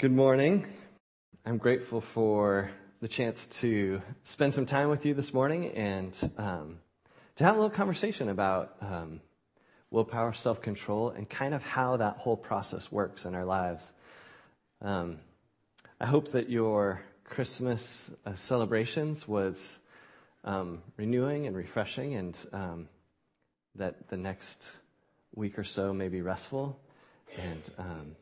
Good morning. I'm grateful for the chance to spend some time with you this morning and um, to have a little conversation about um, willpower, self control, and kind of how that whole process works in our lives. Um, I hope that your Christmas uh, celebrations was um, renewing and refreshing, and um, that the next week or so may be restful. And um,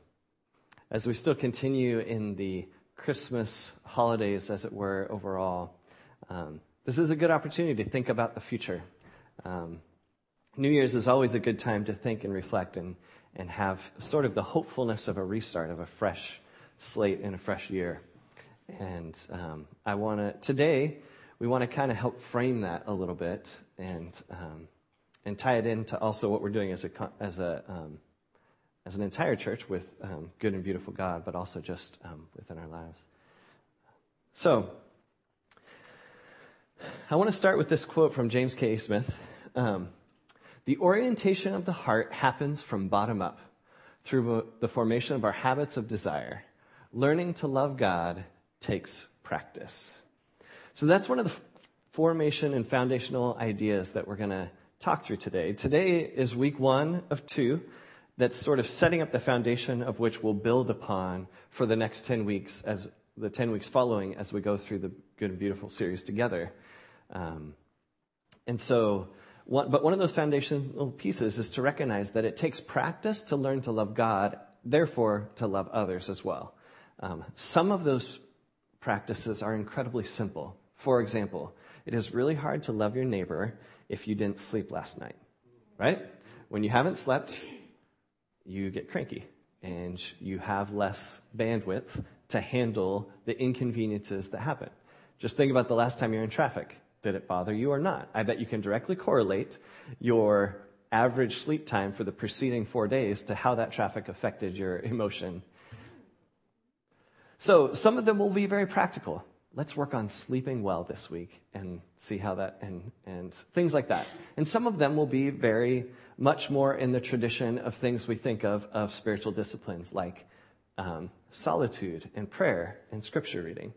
as we still continue in the Christmas holidays, as it were, overall, um, this is a good opportunity to think about the future. Um, New Year's is always a good time to think and reflect and, and have sort of the hopefulness of a restart, of a fresh slate in a fresh year. And um, I want to, today, we want to kind of help frame that a little bit and, um, and tie it into also what we're doing as a, as a, um, as an entire church with um, good and beautiful God, but also just um, within our lives. So, I want to start with this quote from James K. Smith. Um, the orientation of the heart happens from bottom up through the formation of our habits of desire. Learning to love God takes practice. So that's one of the formation and foundational ideas that we're going to talk through today. Today is week one of two that's sort of setting up the foundation of which we'll build upon for the next 10 weeks as the 10 weeks following as we go through the good and beautiful series together. Um, and so, one, but one of those foundational pieces is to recognize that it takes practice to learn to love God, therefore to love others as well. Um, some of those practices are incredibly simple. For example, it is really hard to love your neighbor if you didn't sleep last night, right? When you haven't slept, you get cranky and you have less bandwidth to handle the inconveniences that happen. Just think about the last time you're in traffic. Did it bother you or not? I bet you can directly correlate your average sleep time for the preceding four days to how that traffic affected your emotion. So some of them will be very practical. Let's work on sleeping well this week and see how that, and, and things like that. And some of them will be very much more in the tradition of things we think of of spiritual disciplines like um, solitude and prayer and scripture reading.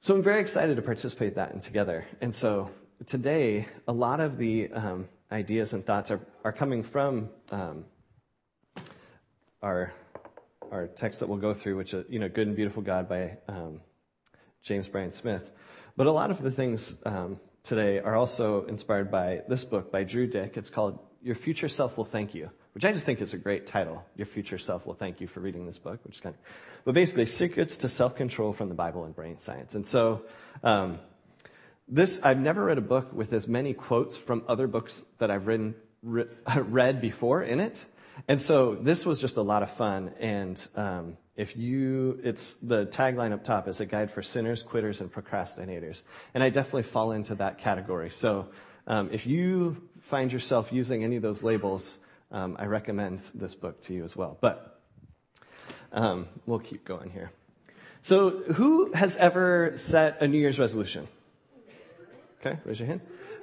So I'm very excited to participate that and together. And so today, a lot of the um, ideas and thoughts are, are coming from um, our our text that we'll go through, which is you know, "Good and Beautiful God" by um, James Bryan Smith. But a lot of the things um, today are also inspired by this book by Drew Dyck. It's called your future self will thank you, which I just think is a great title. Your future self will thank you for reading this book, which is kind of, but basically, secrets to self control from the Bible and brain science. And so, um, this, I've never read a book with as many quotes from other books that I've written, re- read before in it. And so this was just a lot of fun. And um, if you, it's the tagline up top is a guide for sinners, quitters, and procrastinators. And I definitely fall into that category. So um, if you find yourself using any of those labels, um, I recommend this book to you as well. But um, we'll keep going here. So, who has ever set a New Year's resolution? Okay, raise your hand.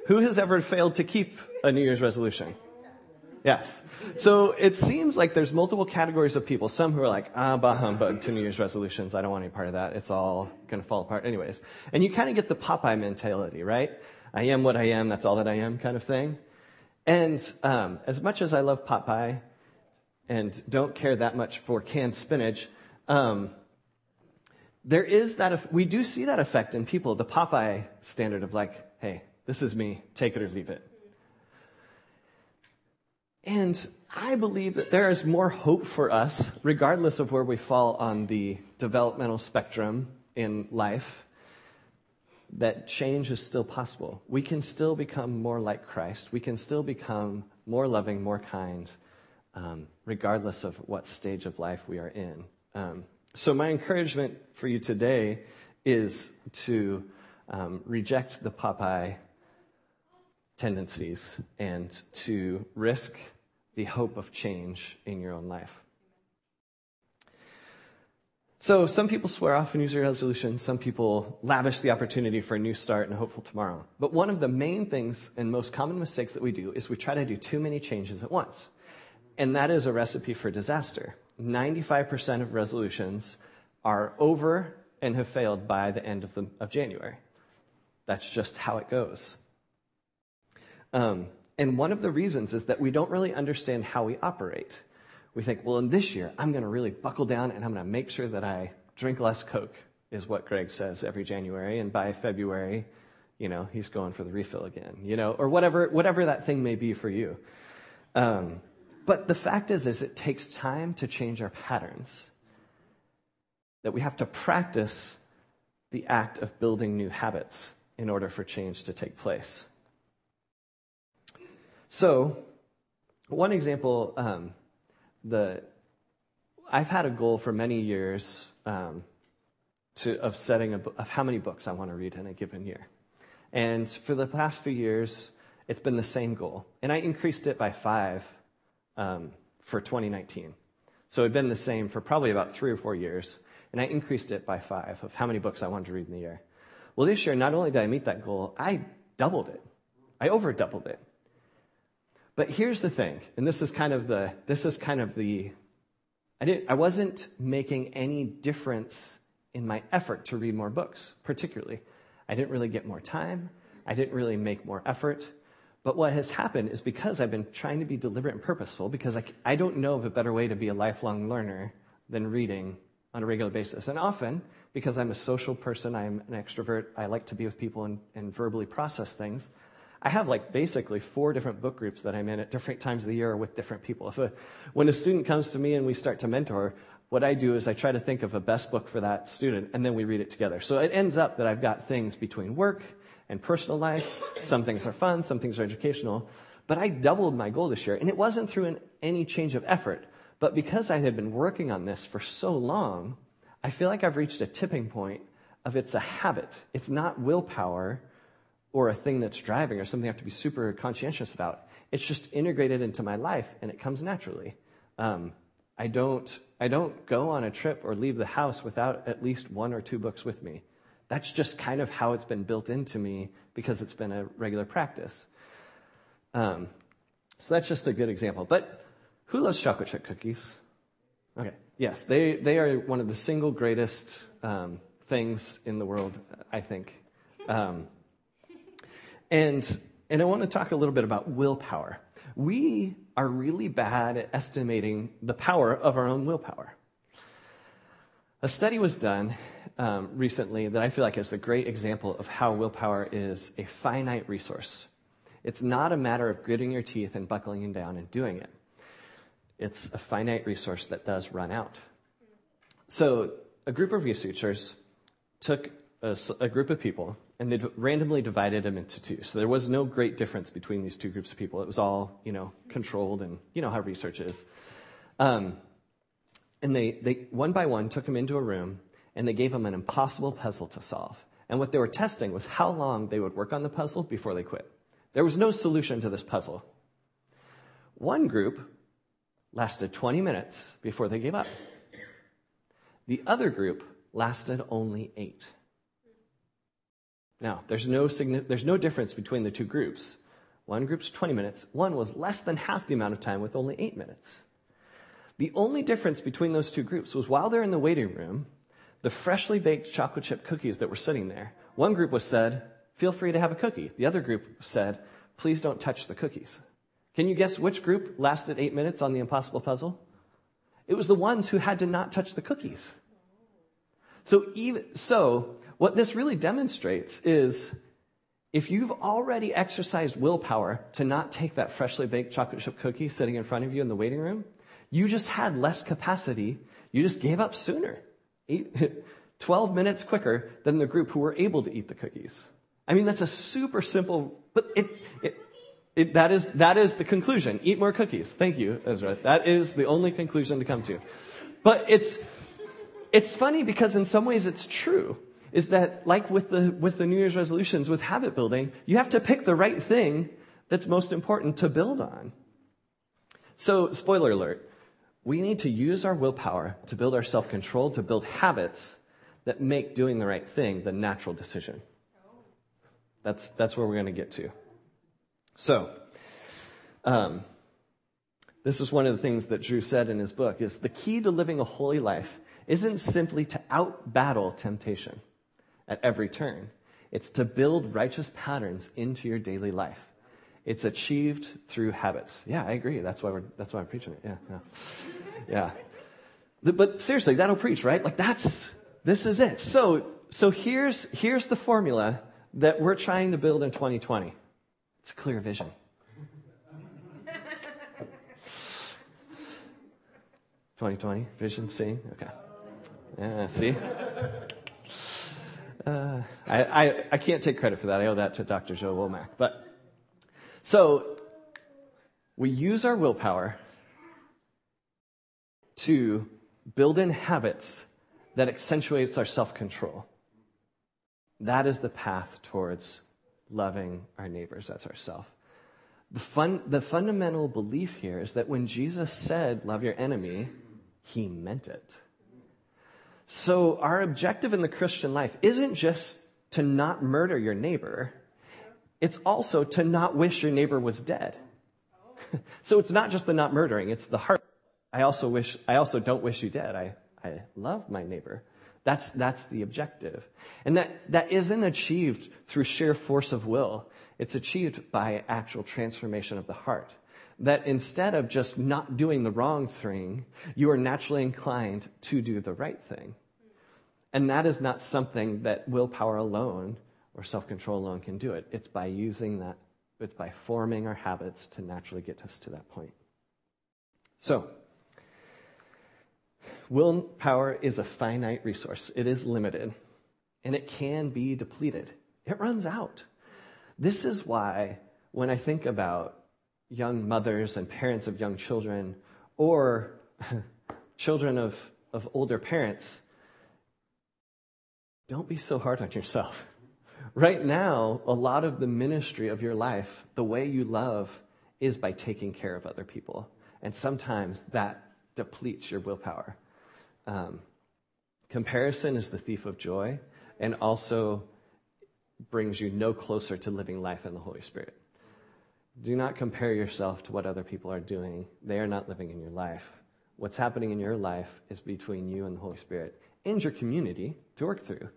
Who has ever failed to keep a New Year's resolution? Yes. So it seems like there's multiple categories of people. Some who are like, ah, bah humbug to New Year's resolutions. I don't want any part of that. It's all going to fall apart anyways. And you kind of get the Popeye mentality, right? I am what I am, that's all that I am kind of thing. And um, as much as I love pot pie and don't care that much for canned spinach, um, there is that, we do see that effect in people, the Popeye standard of like, hey, this is me, take it or leave it. And I believe that there is more hope for us, regardless of where we fall on the developmental spectrum in life, that change is still possible. We can still become more like Christ. We can still become more loving, more kind, um, regardless of what stage of life we are in. Um, so, my encouragement for you today is to um, reject the Popeye tendencies and to risk the hope of change in your own life. So some people swear off a New Year's resolutions. Some people lavish the opportunity for a new start and a hopeful tomorrow. But one of the main things and most common mistakes that we do is we try to do too many changes at once. And that is a recipe for disaster. 95% of resolutions are over and have failed by the end of, the, of January. That's just how it goes. Um, and one of the reasons is that we don't really understand how we operate. We think, well, in this year, I'm going to really buckle down and I'm going to make sure that I drink less Coke, is what Greg says every January. And by February, you know, he's going for the refill again, you know, or whatever, whatever that thing may be for you. Um, but the fact is, is it takes time to change our patterns. That we have to practice the act of building new habits in order for change to take place. So, one example, um, the I've had a goal for many years um, to, of setting a, of how many books I want to read in a given year, and for the past few years, it's been the same goal, and I increased it by five um, for 2019. So it had been the same for probably about three or four years, and I increased it by five of how many books I wanted to read in the year. Well, this year, not only did I meet that goal, I doubled it. I over doubled it. But here's the thing, and this is kind of the this is kind of the I didn't I wasn't making any difference in my effort to read more books, particularly. I didn't really get more time. I didn't really make more effort. But what has happened is because I've been trying to be deliberate and purposeful, because I, I don't know of a better way to be a lifelong learner than reading on a regular basis. And often, because I'm a social person, I'm an extrovert, I like to be with people and, and verbally process things. I have like basically four different book groups that I'm in at different times of the year with different people. If a, when a student comes to me and we start to mentor, what I do is I try to think of a best book for that student and then we read it together. So it ends up that I've got things between work and personal life. Some things are fun, some things are educational. But I doubled my goal this year, and it wasn't through an, any change of effort. But because I had been working on this for so long, I feel like I've reached a tipping point of it's a habit. It's not willpower or a thing that's driving or something I have to be super conscientious about. It's just integrated into my life and it comes naturally. Um, I don't I don't go on a trip or leave the house without at least one or two books with me. That's just kind of how it's been built into me because it's been a regular practice. Um, so that's just a good example. But who loves chocolate chip cookies? Okay, yes, they, they are one of the single greatest um, things in the world, I think. And, and I want to talk a little bit about willpower. We are really bad at estimating the power of our own willpower. A study was done um, recently that I feel like is a great example of how willpower is a finite resource. It's not a matter of gritting your teeth and buckling down and doing it. It's a finite resource that does run out. So, a group of researchers took a, a group of people and they randomly divided them into two. So there was no great difference between these two groups of people. It was all, you know, controlled and you know how research is. Um, and they, they, one by one, took them into a room and they gave them an impossible puzzle to solve. And what they were testing was how long they would work on the puzzle before they quit. There was no solution to this puzzle. One group lasted 20 minutes before they gave up. The other group lasted only eight. Now, there's no, there's no difference between the two groups. One group's 20 minutes, one was less than half the amount of time with only eight minutes. The only difference between those two groups was while they're in the waiting room, the freshly baked chocolate chip cookies that were sitting there, one group was said, feel free to have a cookie. The other group said, please don't touch the cookies. Can you guess which group lasted eight minutes on the impossible puzzle? It was the ones who had to not touch the cookies. So even, so what this really demonstrates is if you've already exercised willpower to not take that freshly baked chocolate chip cookie sitting in front of you in the waiting room, you just had less capacity. You just gave up sooner. Eight, 12 minutes quicker than the group who were able to eat the cookies. I mean, that's a super simple, but it, it, it, that, is, that is the conclusion. Eat more cookies. Thank you, Ezra. That is the only conclusion to come to. But it's, it's funny because in some ways it's true. Is that like with the, with the New Year's resolutions, with habit building, you have to pick the right thing that's most important to build on. So, spoiler alert, we need to use our willpower to build our self control, to build habits that make doing the right thing the natural decision. That's, that's where we're going to get to. So, um, This is one of the things that Drew said in his book is the key to living a holy life isn't simply to outbattle temptation at every turn. It's to build righteous patterns into your daily life. It's achieved through habits. Yeah, I agree. That's why we're, that's why I'm preaching it. Yeah, yeah. Yeah. But seriously, that'll preach, right? Like that's, this is it. So, so here's, here's the formula that we're trying to build in 2020. It's a clear vision. Twenty twenty vision seeing okay, yeah. See, uh, I, I can't take credit for that. I owe that to Dr. Joe Womack. But so we use our willpower to build in habits that accentuates our self-control. That is the path towards loving our neighbors as ourselves. The, fun, the fundamental belief here is that when Jesus said, love your enemy, he meant it. So our objective in the Christian life isn't just to not murder your neighbor. It's also to not wish your neighbor was dead. so it's not just the not murdering, it's the heart. I also wish, I also don't wish you dead. I, I love my neighbor. That's, that's the objective. And that, that isn't achieved through sheer force of will. It's achieved by actual transformation of the heart. That instead of just not doing the wrong thing, you are naturally inclined to do the right thing. And that is not something that willpower alone or self-control alone can do it. It's by using that, it's by forming our habits to naturally get us to that point. So, willpower is a finite resource. It is limited and it can be depleted. It runs out. This is why when I think about young mothers and parents of young children or children of, of older parents, don't be so hard on yourself. Right now, a lot of the ministry of your life, the way you love, is by taking care of other people. And sometimes that depletes your willpower. Um, comparison is the thief of joy and also brings you no closer to living life in the Holy Spirit. Do not compare yourself to what other people are doing. They are not living in your life. What's happening in your life is between you and the Holy Spirit and your community to work through.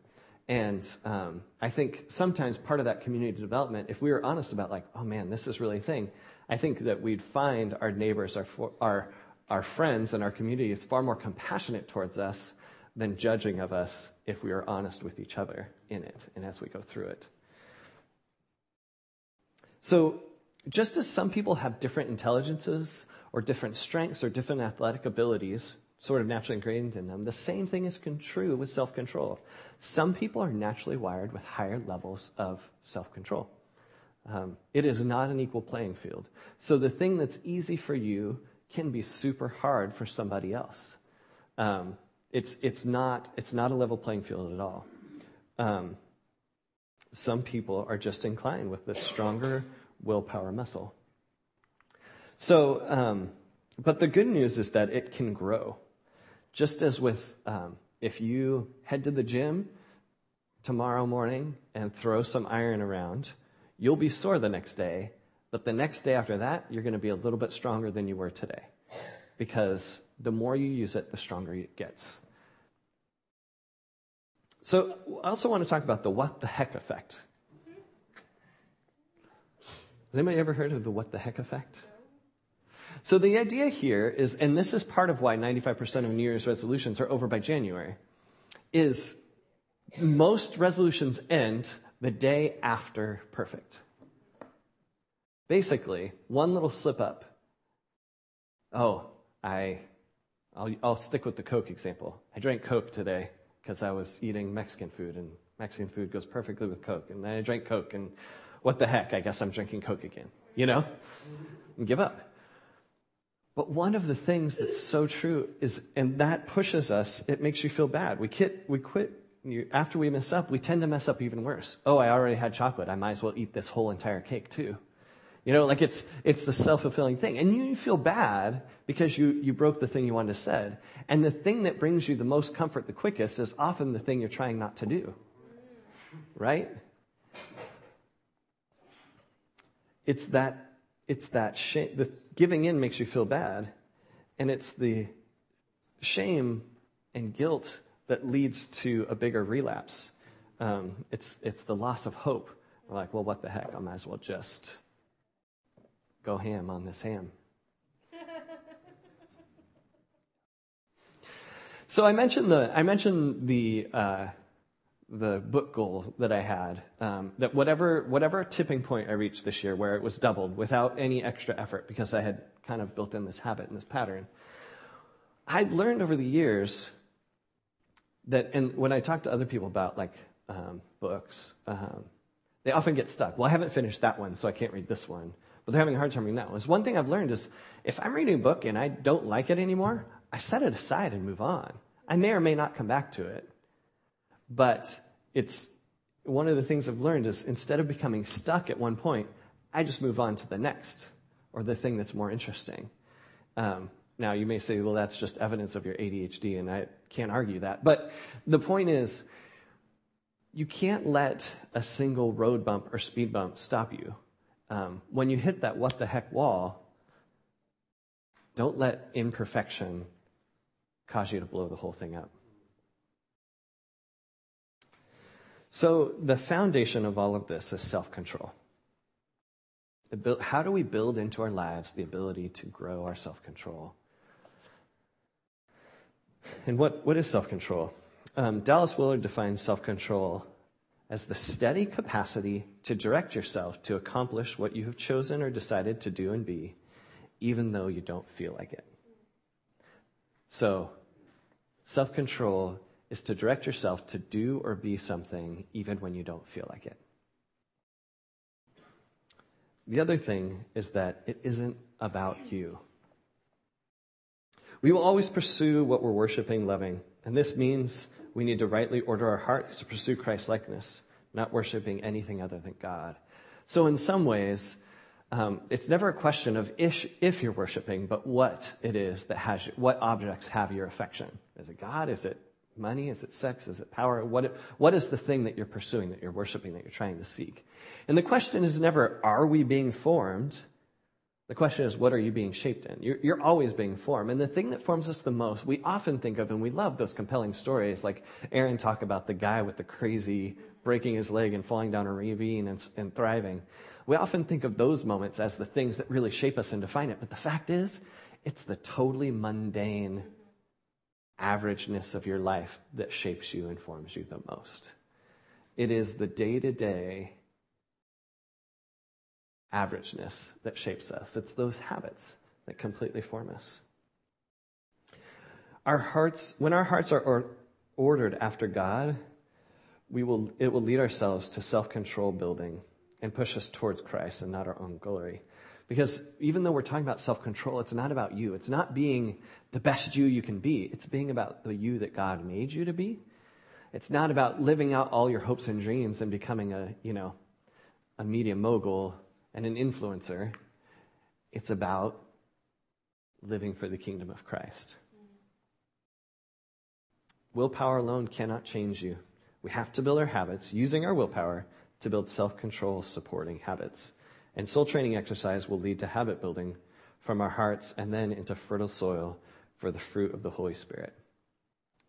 And um, I think sometimes part of that community development, if we were honest about, like, oh man, this is really a thing, I think that we'd find our neighbors, our, our, our friends, and our community is far more compassionate towards us than judging of us if we are honest with each other in it and as we go through it. So, just as some people have different intelligences or different strengths or different athletic abilities, sort of naturally ingrained in them, the same thing is true with self control. Some people are naturally wired with higher levels of self control. Um, it is not an equal playing field. So the thing that's easy for you can be super hard for somebody else. Um, it's, it's, not, it's not a level playing field at all. Um, some people are just inclined with the stronger willpower muscle. So, um, but the good news is that it can grow. Just as with, um, if you head to the gym tomorrow morning and throw some iron around, you'll be sore the next day, but the next day after that, you're going to be a little bit stronger than you were today. Because the more you use it, the stronger it gets. So I also want to talk about the what the heck effect. Has anybody ever heard of the what the heck effect? So the idea here is, and this is part of why 95% of New Year's resolutions are over by January, is most resolutions end the day after perfect. Basically, one little slip up. Oh, I, I'll, I'll stick with the Coke example. I drank Coke today because I was eating Mexican food, and Mexican food goes perfectly with Coke. And then I drank Coke, and what the heck? I guess I'm drinking Coke again. You know? And give up. But one of the things that's so true is, and that pushes us, it makes you feel bad. We quit, we quit, after we mess up, we tend to mess up even worse. Oh, I already had chocolate. I might as well eat this whole entire cake too. You know, like it's, it's the self-fulfilling thing. And you feel bad because you, you broke the thing you wanted to say. And the thing that brings you the most comfort the quickest is often the thing you're trying not to do. Right? It's that, it's that shame. Giving in makes you feel bad, and it's the shame and guilt that leads to a bigger relapse. Um, it's, it's the loss of hope. We're like, well, what the heck? I might as well just go ham on this ham. so I mentioned the I mentioned the uh, the book goal that I had um, that whatever whatever tipping point I reached this year where it was doubled without any extra effort because I had kind of built in this habit and this pattern. I'd learned over the years that, and when I talk to other people about like um, books, um, they often get stuck. Well, I haven't finished that one, so I can't read this one. But they're having a hard time reading that one. So one thing I've learned is if I'm reading a book and I don't like it anymore, I set it aside and move on. I may or may not come back to it. But it's one of the things I've learned is instead of becoming stuck at one point, I just move on to the next or the thing that's more interesting. Um, now, you may say, well, that's just evidence of your ADHD, and I can't argue that. But the point is, you can't let a single road bump or speed bump stop you. Um, when you hit that what the heck wall, don't let imperfection cause you to blow the whole thing up. So, the foundation of all of this is self control. How do we build into our lives the ability to grow our self control? And what, what is self control? Um, Dallas Willard defines self control as the steady capacity to direct yourself to accomplish what you have chosen or decided to do and be, even though you don't feel like it. So, self control is to direct yourself to do or be something even when you don't feel like it. The other thing is that it isn't about you. We will always pursue what we're worshiping, loving, and this means we need to rightly order our hearts to pursue Christ likeness, not worshiping anything other than God. So, in some ways, um, it's never a question of if, if you're worshiping, but what it is that has what objects have your affection. Is it God? Is it money? Is it sex? Is it power? What, what is the thing that you're pursuing, that you're worshiping, that you're trying to seek? And the question is never, are we being formed? The question is, what are you being shaped in? You're, you're, always being formed. And the thing that forms us the most, we often think of, and we love those compelling stories, like Aaron talked about the guy with the crazy breaking his leg and falling down a ravine and, and thriving. We often think of those moments as the things that really shape us and define it. But the fact is, it's the totally mundane averageness of your life that shapes you and forms you the most. It is the day to day averageness that shapes us. It's those habits that completely form us. Our hearts, when our hearts are or, ordered after God, we will, it will lead ourselves to self control building and push us towards Christ and not our own glory. Because even though we're talking about self control, it's not about you. It's not being the best you you can be. It's being about the you that God made you to be. It's not about living out all your hopes and dreams and becoming a, you know, a media mogul and an influencer. It's about living for the kingdom of Christ. Willpower alone cannot change you. We have to build our habits using our willpower to build self control supporting habits. And soul training exercise will lead to habit building from our hearts and then into fertile soil for the fruit of the Holy Spirit.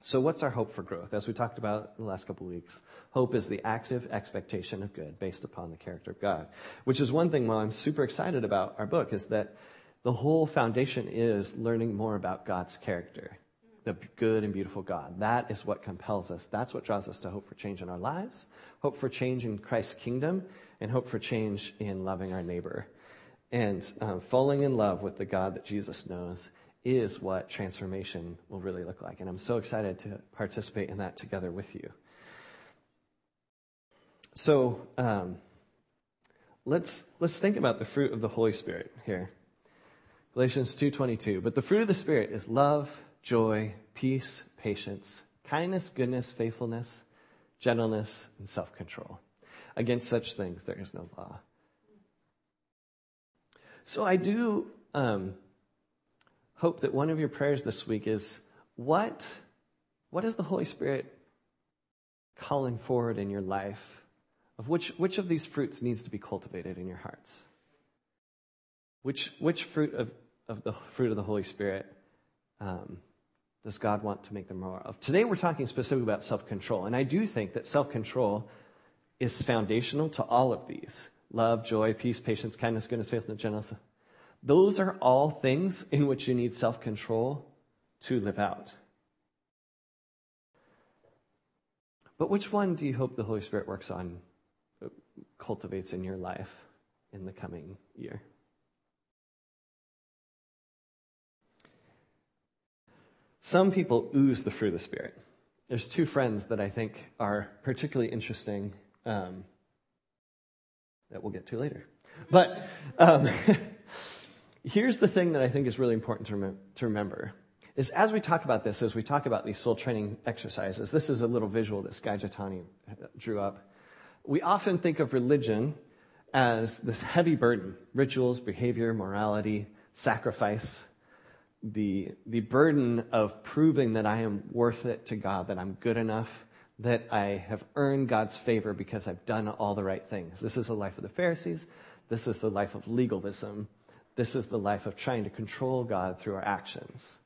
So, what's our hope for growth? As we talked about in the last couple of weeks, hope is the active expectation of good based upon the character of God. Which is one thing, while I'm super excited about our book, is that the whole foundation is learning more about God's character, the good and beautiful God. That is what compels us. That's what draws us to hope for change in our lives, hope for change in Christ's kingdom, and hope for change in loving our neighbor. And um, falling in love with the God that Jesus knows is what transformation will really look like. And I'm so excited to participate in that together with you. So um, let's let's think about the fruit of the Holy Spirit here. Galatians 2:22. But the fruit of the Spirit is love, joy, peace, patience, kindness, goodness, faithfulness, gentleness, and self-control. Against such things there is no law. So I do um, hope that one of your prayers this week is what, what is the Holy Spirit calling forward in your life? Of which, which of these fruits needs to be cultivated in your hearts? Which, which fruit of, of the fruit of the Holy Spirit um, does God want to make them more of? Today we're talking specifically about self control. And I do think that self control is foundational to all of these love, joy, peace, patience, kindness, goodness, faithfulness, gentleness. Those are all things in which you need self control to live out. But which one do you hope the Holy Spirit works on, cultivates in your life in the coming year? Some people ooze the fruit of the Spirit. There's two friends that I think are particularly interesting um, that we'll get to later. But um, here's the thing that I think is really important to, rem- to remember is as we talk about this, as we talk about these soul training exercises, this is a little visual that Skye Jethani drew up. We often think of religion as this heavy burden rituals, behavior, morality, sacrifice the, the burden of proving that I am worth it to God, that I'm good enough, that I have earned God's favor because I've done all the right things. This is the life of the Pharisees. This is the life of legalism. This is the life of trying to control God through our actions.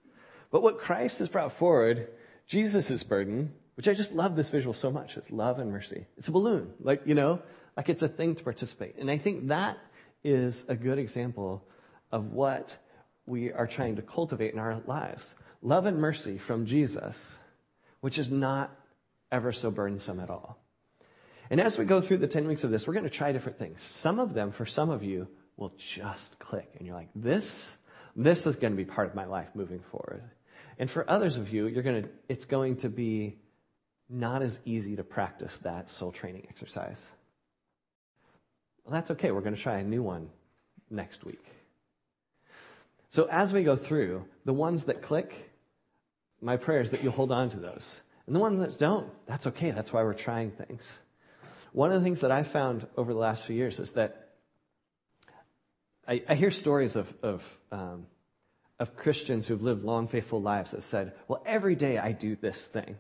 But what Christ has brought forward, Jesus' burden, which I just love this visual so much, it's love and mercy. It's a balloon, like, you know, like it's a thing to participate. And I think that is a good example of what we are trying to cultivate in our lives. Love and mercy from Jesus, which is not ever so burdensome at all. And as we go through the 10 weeks of this, we're going to try different things. Some of them, for some of you, will just click. And you're like, this, this is going to be part of my life moving forward. And for others of you, you're going to, it's going to be not as easy to practice that soul training exercise. Well, that's okay. We're going to try a new one next week. So as we go through, the ones that click, my prayer is that you'll hold on to those. And the ones that don't, that's okay. That's why we're trying things. One of the things that I found over the last few years is that I, I hear stories of, of, um, of Christians who've lived long, faithful lives that said, Well, every day I do this thing.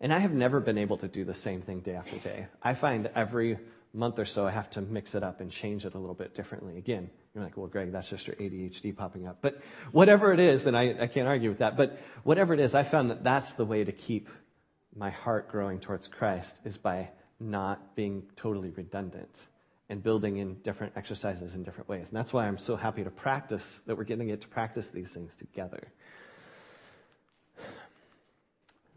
And I have never been able to do the same thing day after day. I find every month or so I have to mix it up and change it a little bit differently again. You're like, well, Greg, that's just your ADHD popping up. But whatever it is, and I, I can't argue with that, but whatever it is, I found that that's the way to keep my heart growing towards Christ is by not being totally redundant and building in different exercises in different ways. And that's why I'm so happy to practice, that we're getting it to practice these things together.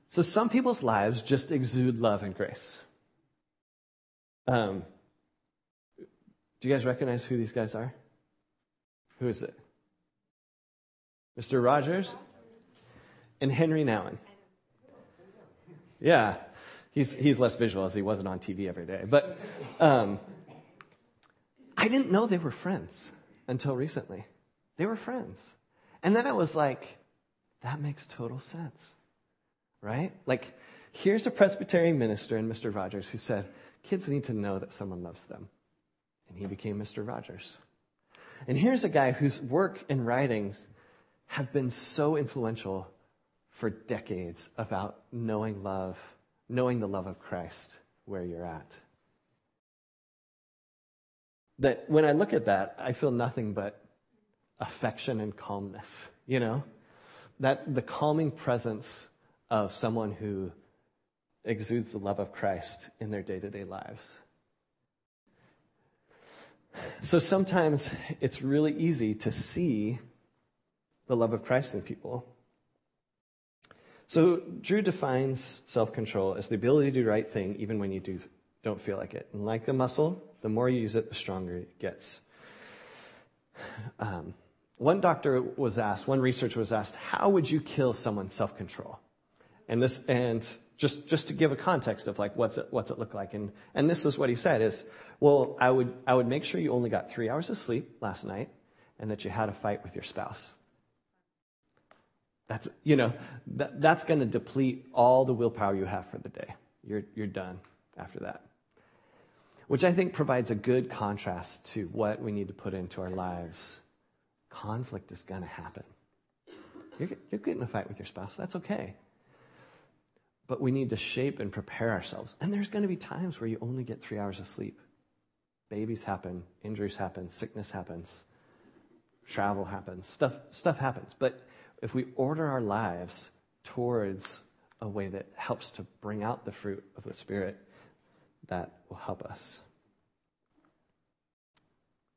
So some people's lives just exude love and grace. Um, do you guys recognize who these guys are? Who is it? Mr. Rogers and Henry Nouwen. Yeah, he's, he's less visual as he wasn't on TV every day. But um, I didn't know they were friends until recently. They were friends. And then I was like, that makes total sense. Right? Like, here's a Presbyterian minister in Mr. Rogers who said, kids need to know that someone loves them. And he became Mr. Rogers. And here's a guy whose work and writings have been so influential for decades about knowing love, knowing the love of Christ where you're at. That when I look at that, I feel nothing but affection and calmness, you know? That the calming presence of someone who exudes the love of Christ in their day to day lives. So sometimes it's really easy to see the love of Christ in people. So Drew defines self control as the ability to do the right thing even when you do, don't feel like it. And like a muscle, the more you use it, the stronger it gets. Um, one doctor was asked, one researcher was asked, how would you kill someone's self control? And this, and just, just to give a context of like, what's it, what's it look like? And, and this is what he said is, well, I would, I would make sure you only got three hours of sleep last night and that you had a fight with your spouse. That's, you know, that, that's going to deplete all the willpower you have for the day. You're, you're done after that. Which I think provides a good contrast to what we need to put into our lives. Conflict is going to happen. You're, you're getting a fight with your spouse. That's okay. But we need to shape and prepare ourselves. And there's going to be times where you only get three hours of sleep. Babies happen, injuries happen, sickness happens. travel happens, stuff, stuff happens. But if we order our lives towards a way that helps to bring out the fruit of the Spirit, that will help us.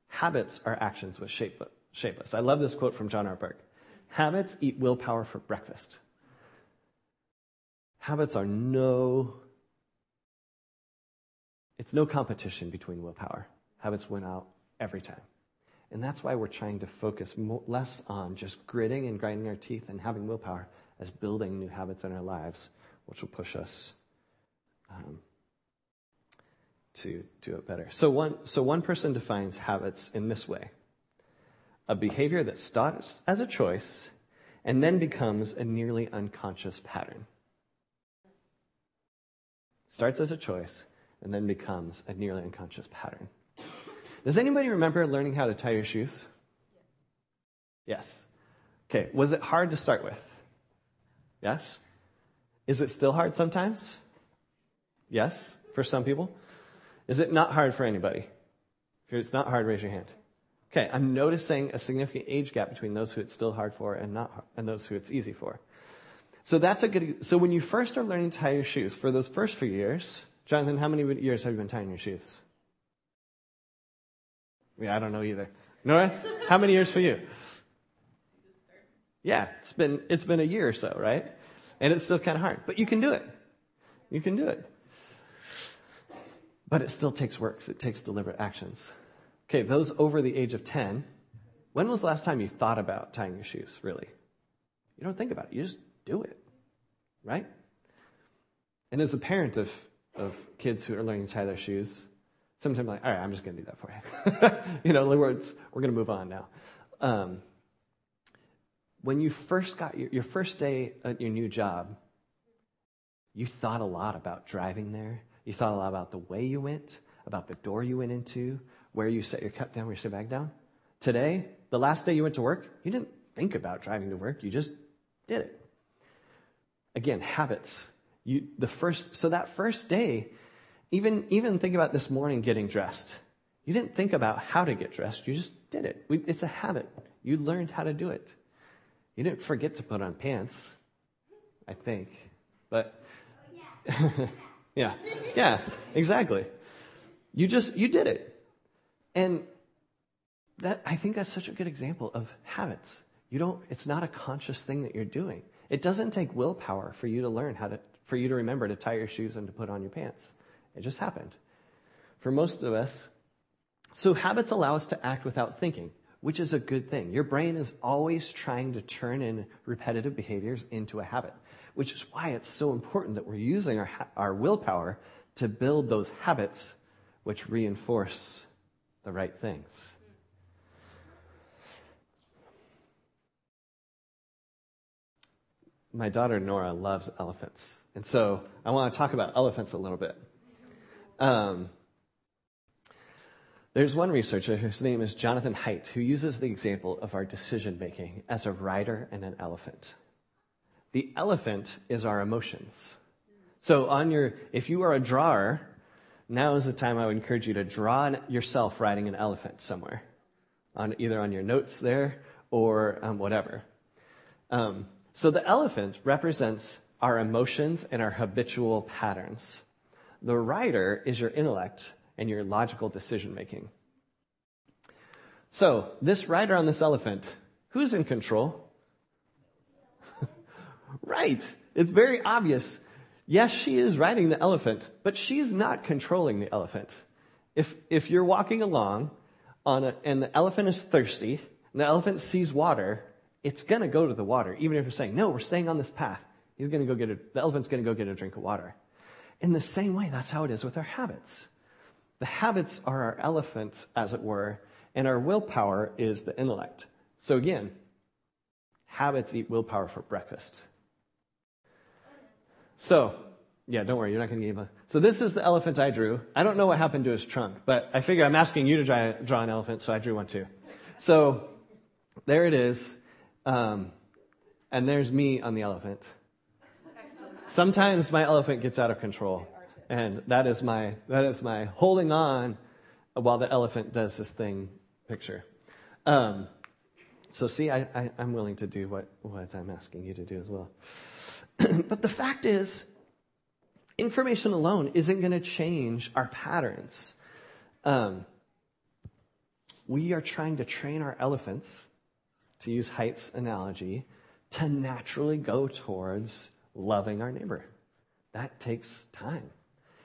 Habits are actions which shape, shape us. I love this quote from John R. Burke. Habits eat willpower for breakfast. Habits are no, it's no competition between willpower. Habits win out every time. And that's why we're trying to focus less on just gritting and grinding our teeth and having willpower as building new habits in our lives, which will push us um, to do it better. So one, so one person defines habits in this way a behavior that starts as a choice and then becomes a nearly unconscious pattern. Starts as a choice and then becomes a nearly unconscious pattern. Does anybody remember learning how to tie your shoes? Yes. Okay, was it hard to start with? Yes? Is it still hard sometimes? Yes, for some people. Is it not hard for anybody? If it's not hard, raise your hand. Okay, I'm noticing a significant age gap between those who it's still hard for and not and those who it's easy for. So that's a good. So when you first are learning to tie your shoes, for those first few years, Jonathan, how many years have you been tying your shoes? Yeah, I don't know either. Nora, how many years for you? Yeah, it's been it's been a year or so, right? And it's still kind of hard, but you can do it. You can do it. But it still takes work. It takes deliberate actions. Okay, those over the age of 10, when was the last time you thought about tying your shoes, really? You don't think about it, you just do it, right? And as a parent of, of kids who are learning to tie their shoes, sometimes I'm like, all right, I'm just going to do that for you. you know, words, we're going to move on now. Um, when you first got your, your first day at your new job, you thought a lot about driving there. You thought a lot about the way you went, about the door you went into, where you set your cup down, where you set bag down. Today, the last day you went to work, you didn't think about driving to work. You just did it. Again, habits. You, the first, so that first day, even, even think about this morning getting dressed. You didn't think about how to get dressed. You just did it. It's a habit. You learned how to do it. You didn't forget to put on pants, I think. But, yeah, yeah, exactly. You just, you did it. And that, I think that's such a good example of habits. You don't, it's not a conscious thing that you're doing. It doesn't take willpower for you to learn how to, for you to remember to tie your shoes and to put on your pants. It just happened. For most of us, so habits allow us to act without thinking, which is a good thing. Your brain is always trying to turn in repetitive behaviors into a habit, which is why it's so important that we're using our, our willpower to build those habits which reinforce the right things. My daughter Nora loves elephants. And so I want to talk about elephants a little bit. Um, there's one researcher, his name is Jonathan Haidt, who uses the example of our decision making as a rider and an elephant. The elephant is our emotions. So on your, if you are a drawer, now is the time I would encourage you to draw yourself riding an elephant somewhere, on either on your notes there or um, whatever. Um, so the elephant represents our emotions and our habitual patterns. The rider is your intellect and your logical decision making. So, this rider on this elephant, who's in control? right. It's very obvious. Yes, she is riding the elephant, but she's not controlling the elephant. If, if you're walking along on a, and the elephant is thirsty, and the elephant sees water, it's going to go to the water, even if you're saying, no, we're staying on this path. He's going to go get a, the elephant's going to go get a drink of water. In the same way, that's how it is with our habits. The habits are our elephant, as it were, and our willpower is the intellect. So again, habits eat willpower for breakfast. So, yeah, don't worry, you're not going to get a. So this is the elephant I drew. I don't know what happened to his trunk, but I figure I'm asking you to draw, draw an elephant, so I drew one too. So there it is. Um, and there's me on the elephant. Sometimes my elephant gets out of control, and that is my that is my holding on while the elephant does this thing picture. Um, So, see, I, I, I'm willing to do what, what I'm asking you to do as well. but the fact is, information alone isn't going to change our patterns. Um, we are trying to train our elephants, to use Haidt's analogy, to naturally go towards loving our neighbor. That takes time.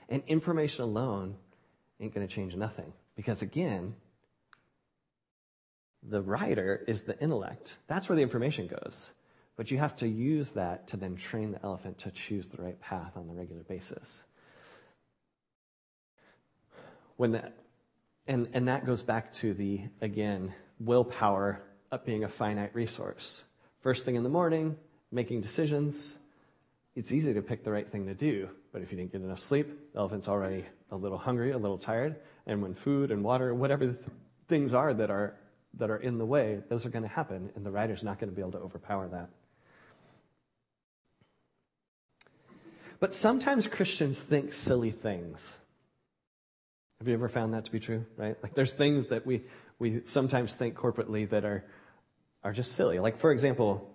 And information alone ain't going to change nothing. Because again, the rider is the intellect. That's where the information goes. But you have to use that to then train the elephant to choose the right path on the regular basis. When that, and, and that goes back to the, again, willpower of being a finite resource. First thing in the morning, making decisions. It's easy to pick the right thing to do, but if you didn't get enough sleep, the elephant's already a little hungry, a little tired, and when food and water, whatever th- things are that are that are in the way, those are going to happen, and the rider's not going to be able to overpower that. But sometimes Christians think silly things. Have you ever found that to be true? Right? Like there's things that we we sometimes think corporately that are are just silly. Like for example,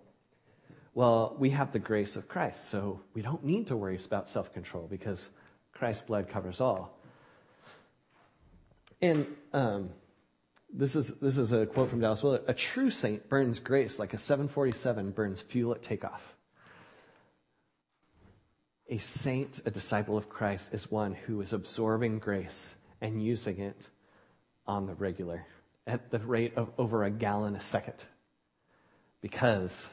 well, we have the grace of Christ, so we don't need to worry about self-control because Christ's blood covers all. And um, this is this is a quote from Dallas Willard. A true saint burns grace like a 747 burns fuel at takeoff. A saint, a disciple of Christ, is one who is absorbing grace and using it on the regular at the rate of over a gallon a second because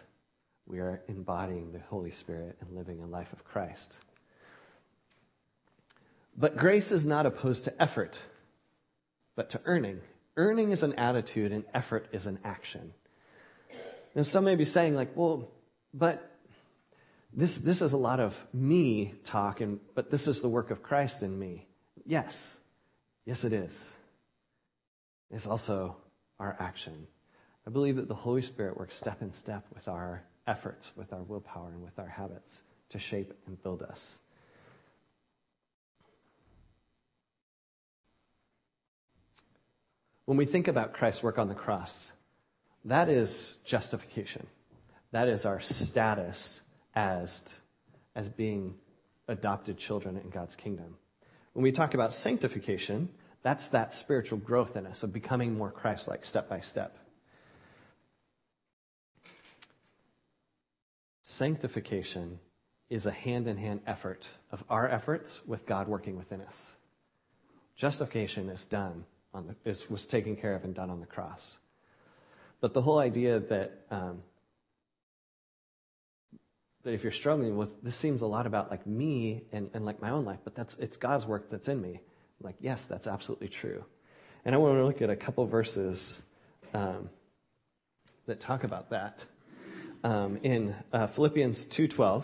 we are embodying the Holy Spirit and living a life of Christ. But grace is not opposed to effort, but to earning. Earning is an attitude and effort is an action. And some may be saying, like, well, but this, this is a lot of me talk, and, but this is the work of Christ in me. Yes. Yes, it is. It's also our action. I believe that the Holy Spirit works step in step with our efforts, with our willpower, and with our habits to shape and build us. When we think about Christ's work on the cross, that is justification. That is our status as, as being adopted children in God's kingdom. When we talk about sanctification, that's that spiritual growth in us of becoming more Christ like step by step. Sanctification is a hand in hand effort of our efforts with God working within us. Justification is done on the, is, was taken care of and done on the cross. But the whole idea that um, that if you're struggling with this seems a lot about like me and, and like my own life, but that's it's God's work that's in me. Like, yes, that's absolutely true. And I want to look at a couple verses um, that talk about that. Um, in uh, Philippians 2.12,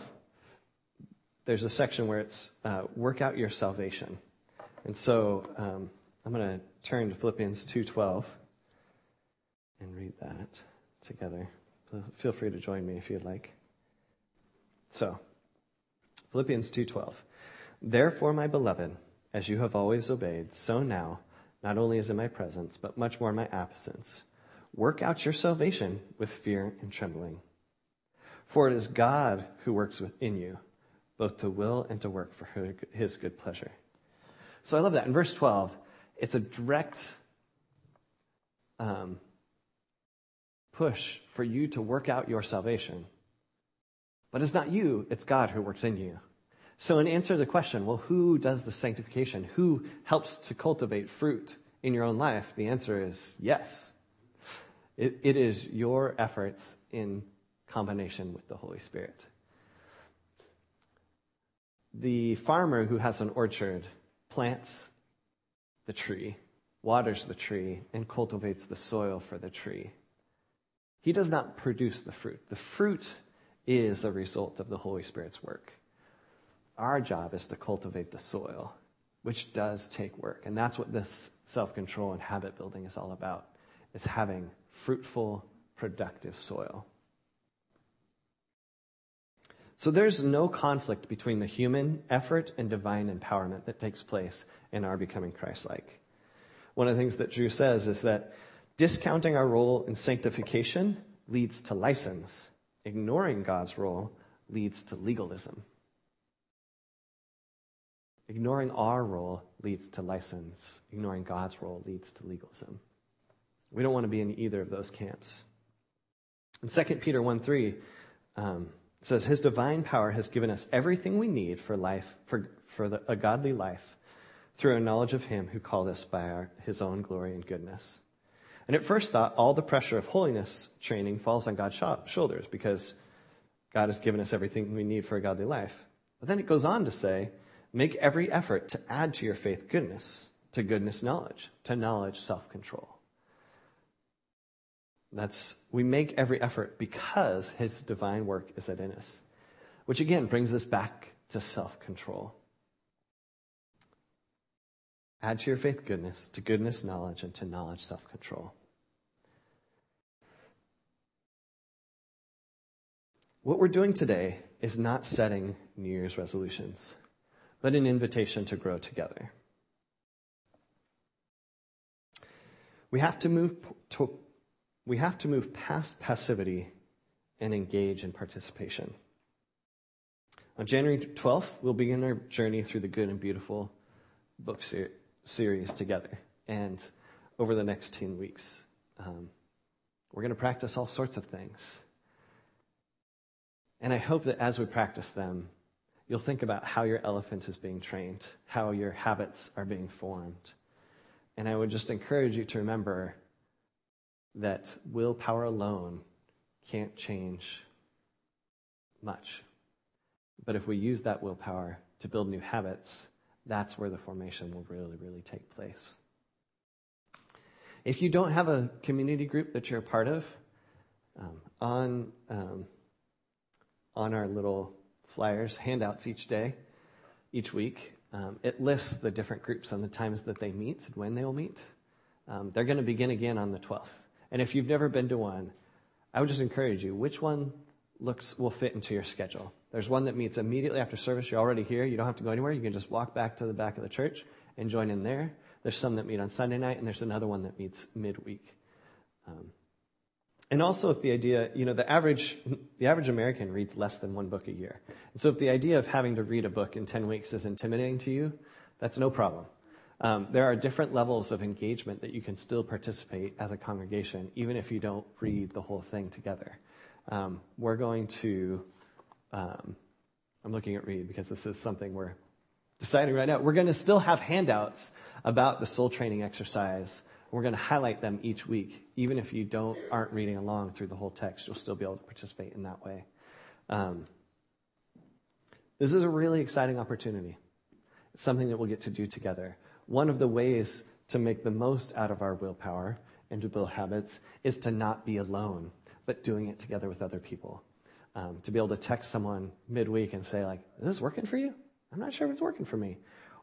there's a section where it's uh, work out your salvation. And so um, I'm going to turn to Philippians 2.12 and read that together. Feel free to join me if you'd like. So, Philippians 2:12. Therefore, my beloved, as you have always obeyed, so now, not only is in my presence, but much more in my absence, work out your salvation with fear and trembling. For it is God who works within you, both to will and to work for his good pleasure. So I love that. In verse 12, it's a direct um, push for you to work out your salvation. But it's not you, it's God who works in you. So, in answer to the question, well, who does the sanctification? Who helps to cultivate fruit in your own life? The answer is yes. It, it is your efforts in combination with the Holy Spirit. The farmer who has an orchard plants the tree, waters the tree, and cultivates the soil for the tree. He does not produce the fruit. The fruit is a result of the Holy Spirit's work. Our job is to cultivate the soil, which does take work. And that's what this self control and habit building is all about, is having fruitful, productive soil. So there's no conflict between the human effort and divine empowerment that takes place in our becoming Christ like. One of the things that Drew says is that Discounting our role in sanctification leads to license. Ignoring God's role leads to legalism. Ignoring our role leads to license. Ignoring God's role leads to legalism. We don't want to be in either of those camps. In 2 Peter 1 3, um, it says, His divine power has given us everything we need for life, for, for the, a godly life, through a knowledge of Him who called us by our, His own glory and goodness. And at first thought, all the pressure of holiness training falls on God's shoulders because God has given us everything we need for a godly life. But then it goes on to say, make every effort to add to your faith goodness, to goodness knowledge, to knowledge self control. That's, we make every effort because his divine work is at in us, which again brings us back to self control. Add to your faith goodness, to goodness knowledge, and to knowledge self control. What we're doing today is not setting New Year's resolutions, but an invitation to grow together. We have to move to, we have to move past passivity and engage in participation. On January 12th, we'll begin our journey through the Good and Beautiful book ser- series together. And over the next 10 weeks, um, we're going to practice all sorts of things. And I hope that as we practice them, you'll think about how your elephant is being trained, how your habits are being formed. And I would just encourage you to remember that willpower alone can't change much. But if we use that willpower to build new habits, that's where the formation will really, really take place. If you don't have a community group that you're a part of, um, on um, on our little flyers, handouts each day, each week, um, it lists the different groups and the times that they meet and when they will meet. Um, they're going to begin again on the 12th. And if you've never been to one, I would just encourage you which one looks will fit into your schedule. There's one that meets immediately after service. You're already here. You don't have to go anywhere. You can just walk back to the back of the church and join in there. There's some that meet on Sunday night, and there's another one that meets midweek. Um, and also, if the idea, you know, the average, the average American reads less than one book a year. And so, if the idea of having to read a book in 10 weeks is intimidating to you, that's no problem. Um, there are different levels of engagement that you can still participate as a congregation, even if you don't read the whole thing together. Um, we're going to, um, I'm looking at Reed because this is something we're deciding right now. We're going to still have handouts about the soul training exercise we're going to highlight them each week. Even if you don't aren't reading along through the whole text, you'll still be able to participate in that way. Um, this is a really exciting opportunity. It's something that we'll get to do together. One of the ways to make the most out of our willpower and to build habits is to not be alone, but doing it together with other people. Um, to be able to text someone midweek and say, like, is this working for you? I'm not sure if it's working for me.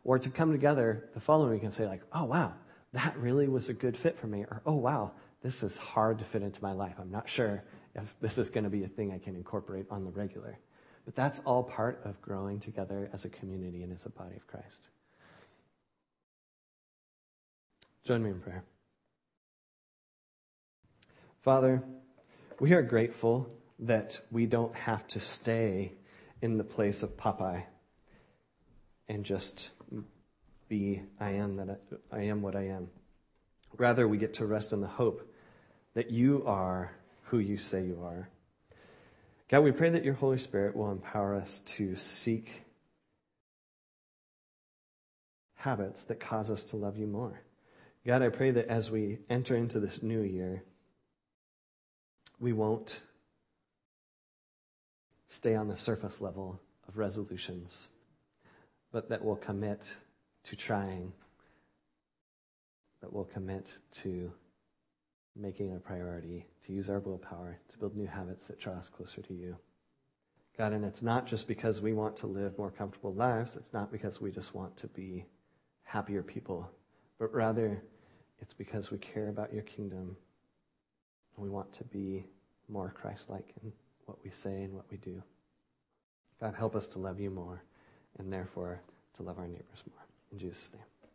Or to come together the following week and say, like, oh, wow, that really was a good fit for me. Or, oh, wow, this is hard to fit into my life. I'm not sure if this is going to be a thing I can incorporate on the regular. But that's all part of growing together as a community and as a body of Christ. Join me in prayer. Father, we are grateful that we don't have to stay in the place of Popeye and just be I am that I, I am what I am. Rather, we get to rest in the hope that you are who you say you are. God, we pray that your Holy Spirit will empower us to seek habits that cause us to love you more. God, I pray that as we enter into this new year, we won't stay on the surface level of resolutions, but that we'll commit to trying, that we'll commit to making a priority to use our willpower to build new habits that draw us closer to you. God, and it's not just because we want to live more comfortable lives, it's not because we just want to be happier people, but rather it's because we care about your kingdom and we want to be more Christ like in what we say and what we do. God, help us to love you more and therefore to love our neighbors more. In Jesus' name.